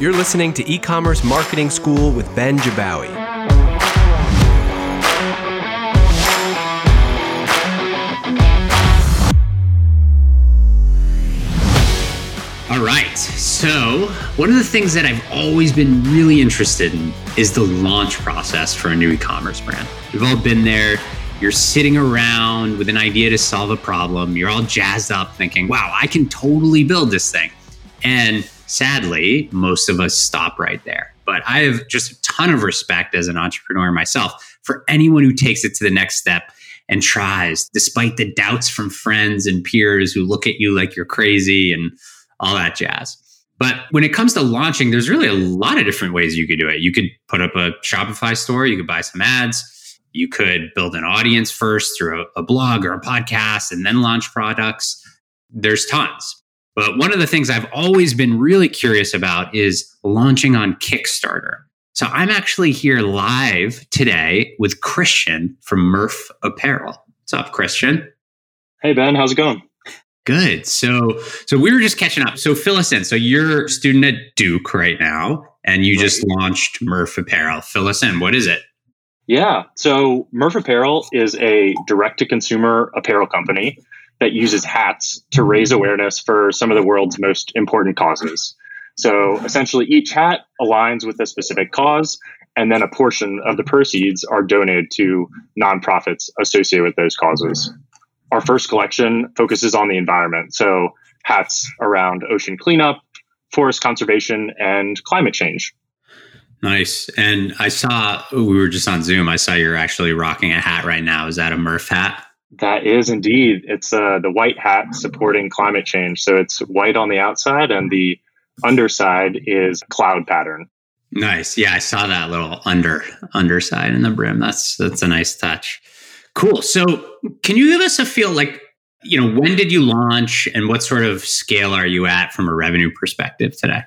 You're listening to e commerce marketing school with Ben Jabbawy. All right. So, one of the things that I've always been really interested in is the launch process for a new e commerce brand. We've all been there. You're sitting around with an idea to solve a problem. You're all jazzed up thinking, wow, I can totally build this thing. And sadly, most of us stop right there. But I have just a ton of respect as an entrepreneur myself for anyone who takes it to the next step and tries, despite the doubts from friends and peers who look at you like you're crazy and all that jazz. But when it comes to launching, there's really a lot of different ways you could do it. You could put up a Shopify store, you could buy some ads, you could build an audience first through a, a blog or a podcast and then launch products. There's tons. But one of the things I've always been really curious about is launching on Kickstarter. So I'm actually here live today with Christian from Murph Apparel. What's up, Christian? Hey Ben, how's it going? Good. So, so we were just catching up. So, fill us in. So, you're a student at Duke right now, and you right. just launched Murph Apparel. Fill us in. What is it? Yeah. So, Murph Apparel is a direct to consumer apparel company that uses hats to raise awareness for some of the world's most important causes. So, essentially, each hat aligns with a specific cause, and then a portion of the proceeds are donated to nonprofits associated with those causes our first collection focuses on the environment. So hats around ocean cleanup, forest conservation, and climate change. Nice. And I saw we were just on Zoom. I saw you're actually rocking a hat right now. Is that a Murph hat? That is indeed. It's uh, the white hat supporting climate change. So it's white on the outside, and the underside is cloud pattern. Nice. Yeah, I saw that little under underside in the brim. That's that's a nice touch. Cool. So, can you give us a feel like, you know, when did you launch and what sort of scale are you at from a revenue perspective today?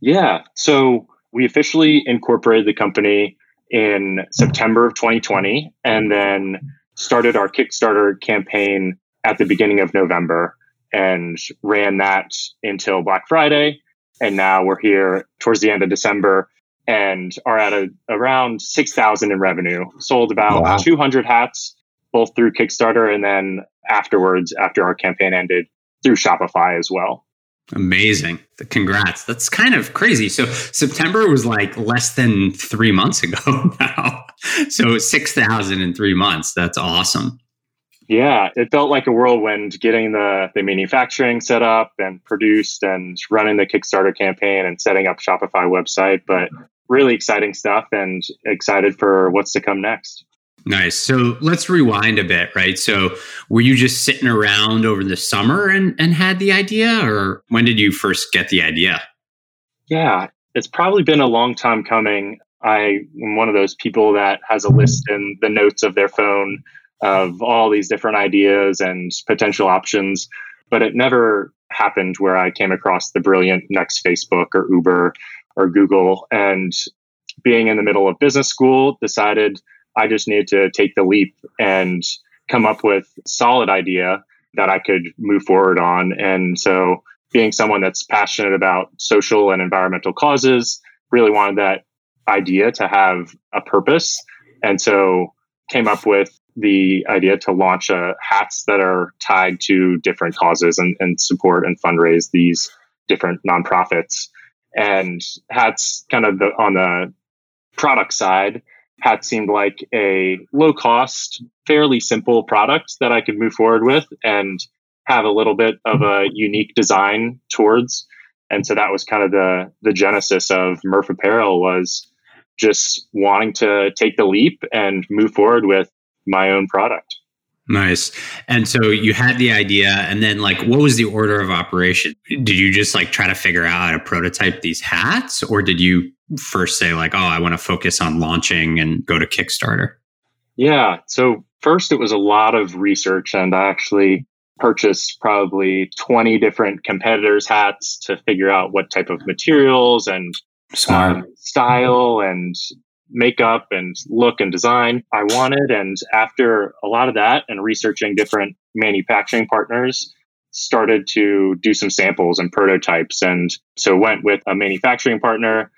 Yeah. So, we officially incorporated the company in September of 2020 and then started our Kickstarter campaign at the beginning of November and ran that until Black Friday. And now we're here towards the end of December and are at a, around 6,000 in revenue. Sold about wow. 200 hats, both through Kickstarter and then afterwards, after our campaign ended, through Shopify as well. Amazing. Congrats. That's kind of crazy. So September was like less than three months ago now. So 6,000 in three months. That's awesome. Yeah, it felt like a whirlwind getting the, the manufacturing set up and produced and running the Kickstarter campaign and setting up Shopify website. But really exciting stuff and excited for what's to come next. Nice. So let's rewind a bit, right? So were you just sitting around over the summer and, and had the idea, or when did you first get the idea? Yeah, it's probably been a long time coming. I am one of those people that has a list in the notes of their phone of all these different ideas and potential options, but it never happened where I came across the brilliant next Facebook or Uber or Google. And being in the middle of business school, decided I just needed to take the leap and come up with solid idea that I could move forward on. And so, being someone that's passionate about social and environmental causes, really wanted that idea to have a purpose. And so, came up with the idea to launch uh, hats that are tied to different causes and, and support and fundraise these different nonprofits. And hats, kind of the, on the product side, hats seemed like a low cost, fairly simple product that I could move forward with and have a little bit of a unique design towards. And so that was kind of the the genesis of Murph Apparel was just wanting to take the leap and move forward with my own product. Nice. And so you had the idea, and then like, what was the order of operation? Did you just like try to figure out how to prototype these hats, or did you first say like, oh, I want to focus on launching and go to Kickstarter? Yeah. So first, it was a lot of research, and I actually purchased probably 20 different competitors' hats to figure out what type of materials and um, style and makeup and look and design I wanted. And after a lot of that and researching different manufacturing partners, started to do some samples and prototypes. And so went with a manufacturing partner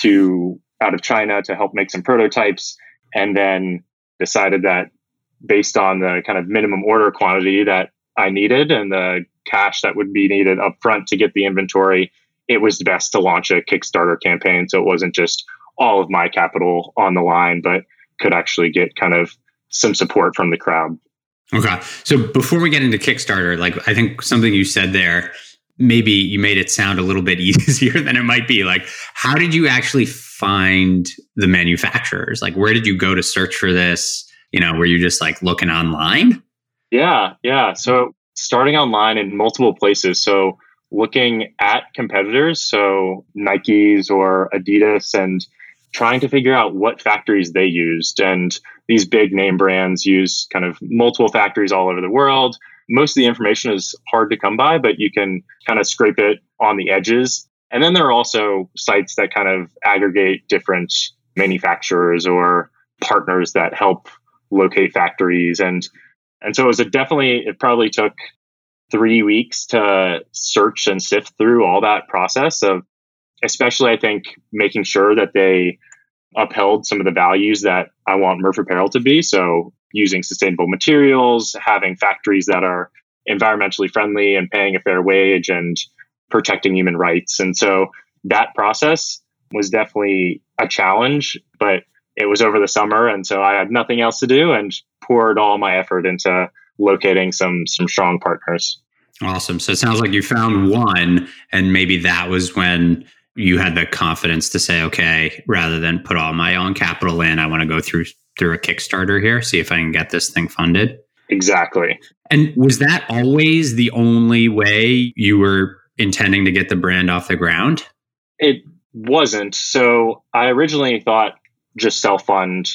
to out of China to help make some prototypes and then decided that based on the kind of minimum order quantity that I needed and the cash that would be needed up front to get the inventory, it was best to launch a Kickstarter campaign. So it wasn't just all of my capital on the line, but could actually get kind of some support from the crowd. Okay. So before we get into Kickstarter, like I think something you said there, maybe you made it sound a little bit easier than it might be. Like, how did you actually find the manufacturers? Like, where did you go to search for this? You know, were you just like looking online? Yeah, yeah. So starting online in multiple places. So looking at competitors, so Nikes or Adidas, and trying to figure out what factories they used. And these big name brands use kind of multiple factories all over the world. Most of the information is hard to come by, but you can kind of scrape it on the edges. And then there are also sites that kind of aggregate different manufacturers or partners that help locate factories and and so it was a definitely it probably took three weeks to search and sift through all that process of especially I think making sure that they upheld some of the values that I want Murph Apparel to be. So using sustainable materials, having factories that are environmentally friendly and paying a fair wage and protecting human rights. And so that process was definitely a challenge, but it was over the summer and so I had nothing else to do and poured all my effort into locating some some strong partners. Awesome. So it sounds like you found one and maybe that was when you had the confidence to say, okay, rather than put all my own capital in, I want to go through through a Kickstarter here, see if I can get this thing funded. Exactly. And was that always the only way you were intending to get the brand off the ground? It wasn't. So I originally thought just self fund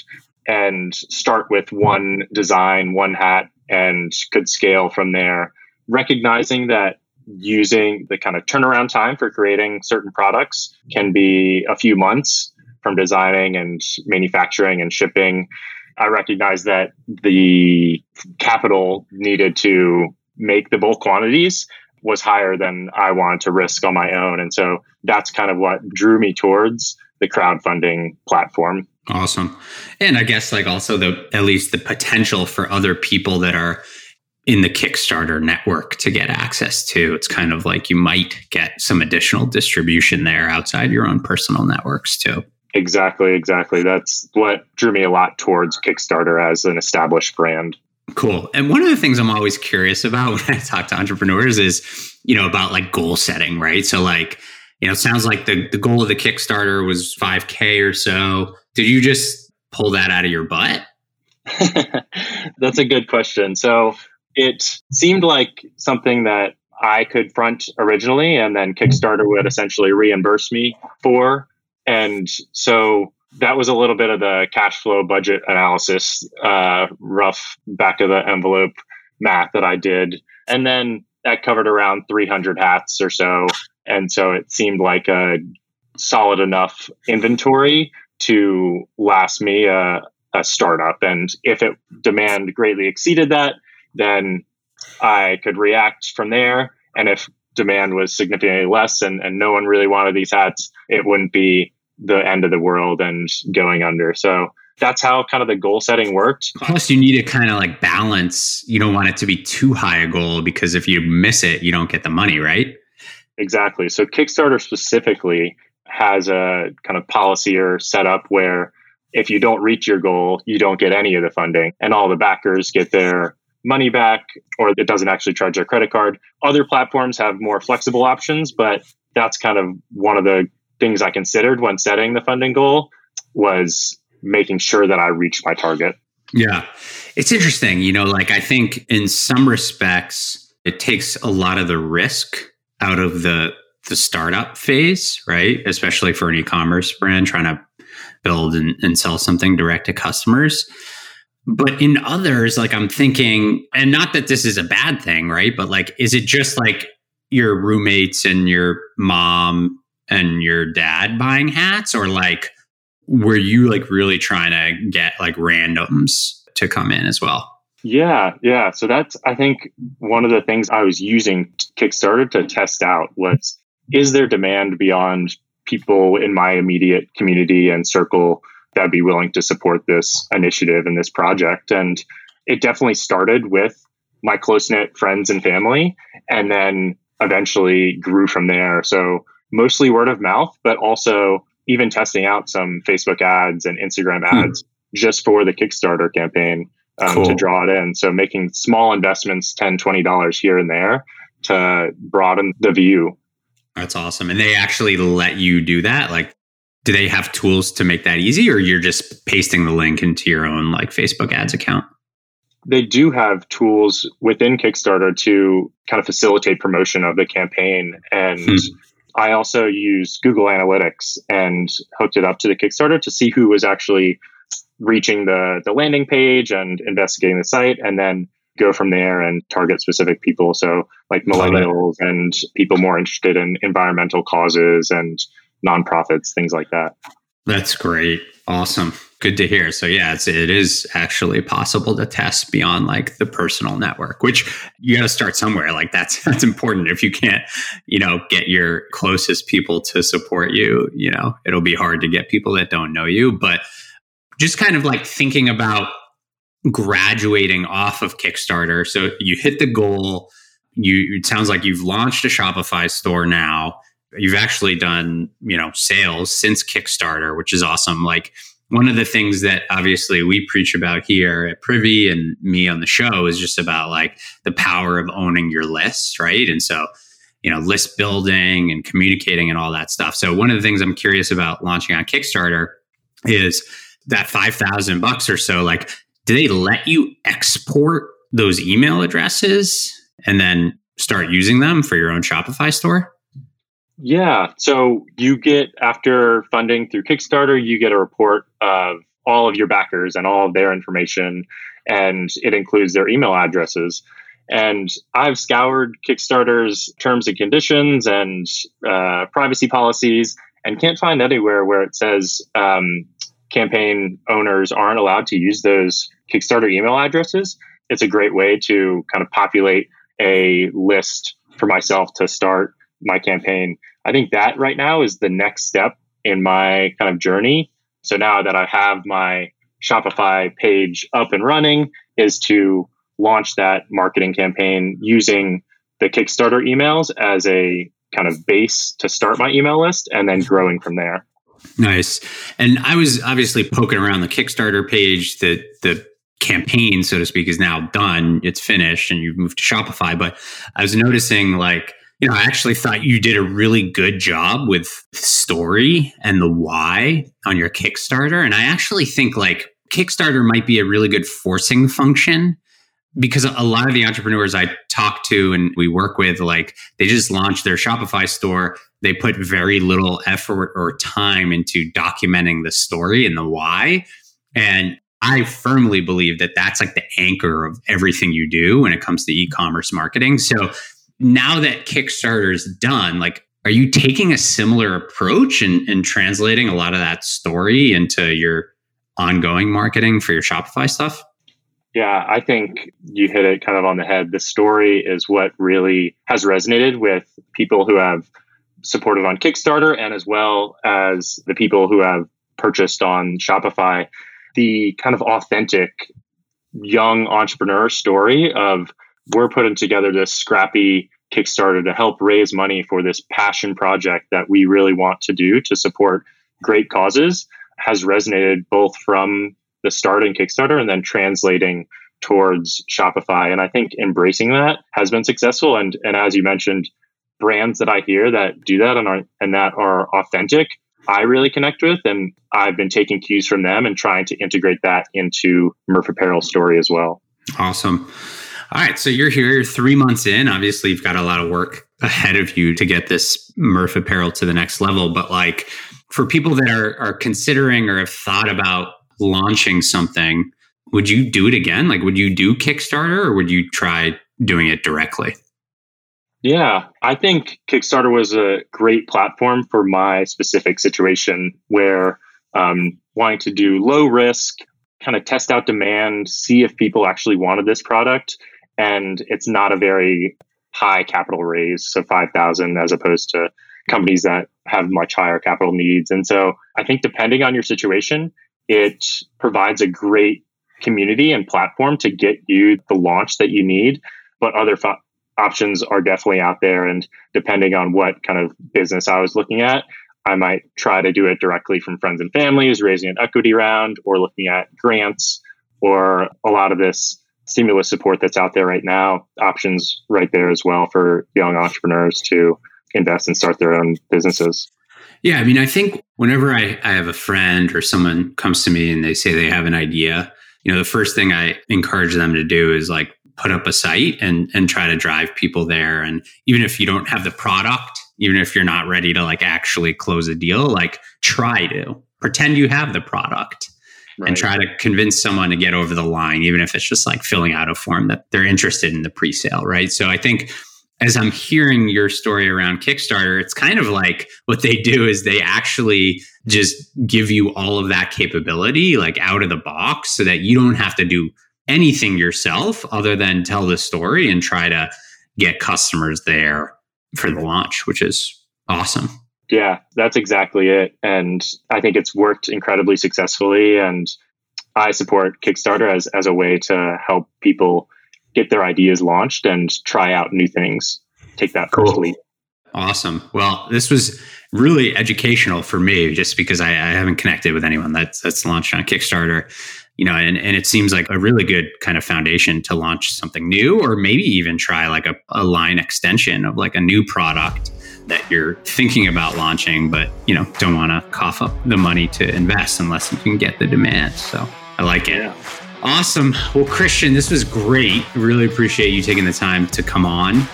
and start with one design, one hat, and could scale from there, recognizing that using the kind of turnaround time for creating certain products can be a few months from designing and manufacturing and shipping. I recognize that the capital needed to make the bulk quantities was higher than I wanted to risk on my own. And so that's kind of what drew me towards the crowdfunding platform. Awesome. And I guess like also the at least the potential for other people that are in the Kickstarter network to get access to. It's kind of like you might get some additional distribution there outside your own personal networks too. Exactly, exactly. That's what drew me a lot towards Kickstarter as an established brand. Cool. And one of the things I'm always curious about when I talk to entrepreneurs is, you know, about like goal setting, right? So like, you know, it sounds like the, the goal of the Kickstarter was 5K or so. Did you just pull that out of your butt? That's a good question. So it seemed like something that I could front originally, and then Kickstarter would essentially reimburse me for. And so that was a little bit of the cash flow budget analysis, uh, rough back of the envelope math that I did. And then that covered around 300 hats or so. And so it seemed like a solid enough inventory to last me a, a startup. And if it demand greatly exceeded that, then I could react from there. And if demand was significantly less and, and no one really wanted these hats, it wouldn't be the end of the world and going under. So that's how kind of the goal setting worked. Plus, you need to kind of like balance. You don't want it to be too high a goal because if you miss it, you don't get the money, right? Exactly. So Kickstarter specifically has a kind of policy or setup where if you don't reach your goal, you don't get any of the funding, and all the backers get their money back or it doesn't actually charge their credit card. Other platforms have more flexible options, but that's kind of one of the things I considered when setting the funding goal was making sure that I reached my target. Yeah. It's interesting, you know, like I think in some respects it takes a lot of the risk out of the the startup phase, right? Especially for an e-commerce brand trying to build and, and sell something direct to customers. But in others, like I'm thinking, and not that this is a bad thing, right? But like, is it just like your roommates and your mom and your dad buying hats? Or like, were you like really trying to get like randoms to come in as well? Yeah, yeah. So that's I think one of the things I was using Kickstarter to test out was is there demand beyond people in my immediate community and circle that'd be willing to support this initiative and this project and it definitely started with my close knit friends and family and then eventually grew from there. So mostly word of mouth, but also even testing out some Facebook ads and Instagram hmm. ads hmm. just for the Kickstarter campaign um, cool. to draw it in. So making small investments, 10 $20 here and there to broaden the view. That's awesome. And they actually let you do that? Like, do they have tools to make that easy or you're just pasting the link into your own like Facebook ads account? They do have tools within Kickstarter to kind of facilitate promotion of the campaign. And hmm. I also use Google Analytics and hooked it up to the Kickstarter to see who was actually reaching the, the landing page and investigating the site and then go from there and target specific people. So like millennials and people more interested in environmental causes and nonprofits, things like that. That's great. Awesome. Good to hear. So yeah, it's, it is actually possible to test beyond like the personal network, which you got to start somewhere. Like that's, that's important. If you can't, you know, get your closest people to support you, you know, it'll be hard to get people that don't know you, but just kind of like thinking about graduating off of Kickstarter. So you hit the goal. You it sounds like you've launched a Shopify store now. You've actually done, you know, sales since Kickstarter, which is awesome. Like one of the things that obviously we preach about here at Privy and me on the show is just about like the power of owning your list right? And so, you know, list building and communicating and all that stuff. So one of the things I'm curious about launching on Kickstarter is that 5000 bucks or so like do they let you export those email addresses and then start using them for your own shopify store yeah so you get after funding through kickstarter you get a report of all of your backers and all of their information and it includes their email addresses. And I've scoured Kickstarter's terms and conditions and uh, privacy policies and can't find anywhere where it says um, campaign owners aren't allowed to use those Kickstarter email addresses, it's a great way to kind of populate a list for myself to start my campaign. I think that right now is the next step in my kind of journey. So now that I have my Shopify page up and running, is to launch that marketing campaign using the Kickstarter emails as a kind of base to start my email list and then growing from there. Nice. And I was obviously poking around the Kickstarter page. The the campaign, so to speak, is now done. It's finished, and you've moved to Shopify. But I was noticing, like, you know, I actually thought you did a really good job with the story and the why on your Kickstarter. And I actually think like Kickstarter might be a really good forcing function because a lot of the entrepreneurs I talk to and we work with, like they just launched their Shopify store. They put very little effort or time into documenting the story and the why. And I firmly believe that that's like the anchor of everything you do when it comes to e-commerce marketing. So now that Kickstarter is done, like, are you taking a similar approach and, and translating a lot of that story into your ongoing marketing for your Shopify stuff? Yeah, I think you hit it kind of on the head. The story is what really has resonated with people who have supported on Kickstarter and as well as the people who have purchased on Shopify. The kind of authentic young entrepreneur story of we're putting together this scrappy Kickstarter to help raise money for this passion project that we really want to do to support great causes has resonated both from the start in Kickstarter and then translating towards Shopify. And I think embracing that has been successful. And and as you mentioned, brands that I hear that do that and are and that are authentic, I really connect with. And I've been taking cues from them and trying to integrate that into Murph Apparel story as well. Awesome. All right. So you're here you're three months in. Obviously, you've got a lot of work ahead of you to get this Murph Apparel to the next level. But like for people that are, are considering or have thought about launching something, would you do it again? Like, would you do Kickstarter or would you try doing it directly? Yeah, I think Kickstarter was a great platform for my specific situation where um, wanting to do low risk, kind of test out demand, see if people actually wanted this product. And it's not a very high capital raise, so 5,000 as opposed to companies that have much higher capital needs. And so I think depending on your situation, it provides a great community and platform to get you the launch that you need. But other options are definitely out there. And depending on what kind of business I was looking at, I might try to do it directly from friends and families, raising an equity round, or looking at grants, or a lot of this stimulus support that's out there right now. Options right there as well for young entrepreneurs to invest and start their own businesses. Yeah, I mean, I think whenever I, I have a friend or someone comes to me and they say they have an idea, you know, the first thing I encourage them to do is like put up a site and and try to drive people there. And even if you don't have the product, even if you're not ready to like actually close a deal, like try to pretend you have the product. Right. and try to convince someone to get over the line, even if it's just like filling out a form that they're interested in the pre-sale, right? So I think as I'm hearing your story around Kickstarter, it's kind of like what they do is they actually just give you all of that capability like out of the box so that you don't have to do anything yourself other than tell the story and try to get customers there for the launch, which is awesome. Yeah, that's exactly it. And I think it's worked incredibly successfully. And I support Kickstarter as, as a way to help people get their ideas launched and try out new things. Take that cool. first leap. Awesome. Well, this was really educational for me just because I, I, haven't connected with anyone that's that's launched on Kickstarter. You know, and, and it seems like a really good kind of foundation to launch something new or maybe even try like a, a line extension of like a new product that you're thinking about launching, but you know, don't want to cough up the money to invest unless you can get the demand. So I like it. Yeah. Awesome. Well, Christian, this was great. Really appreciate you taking the time to come on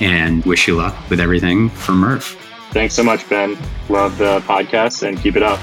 and wish you luck with everything for Murph. Thanks so much, Ben. Love the podcast and keep it up.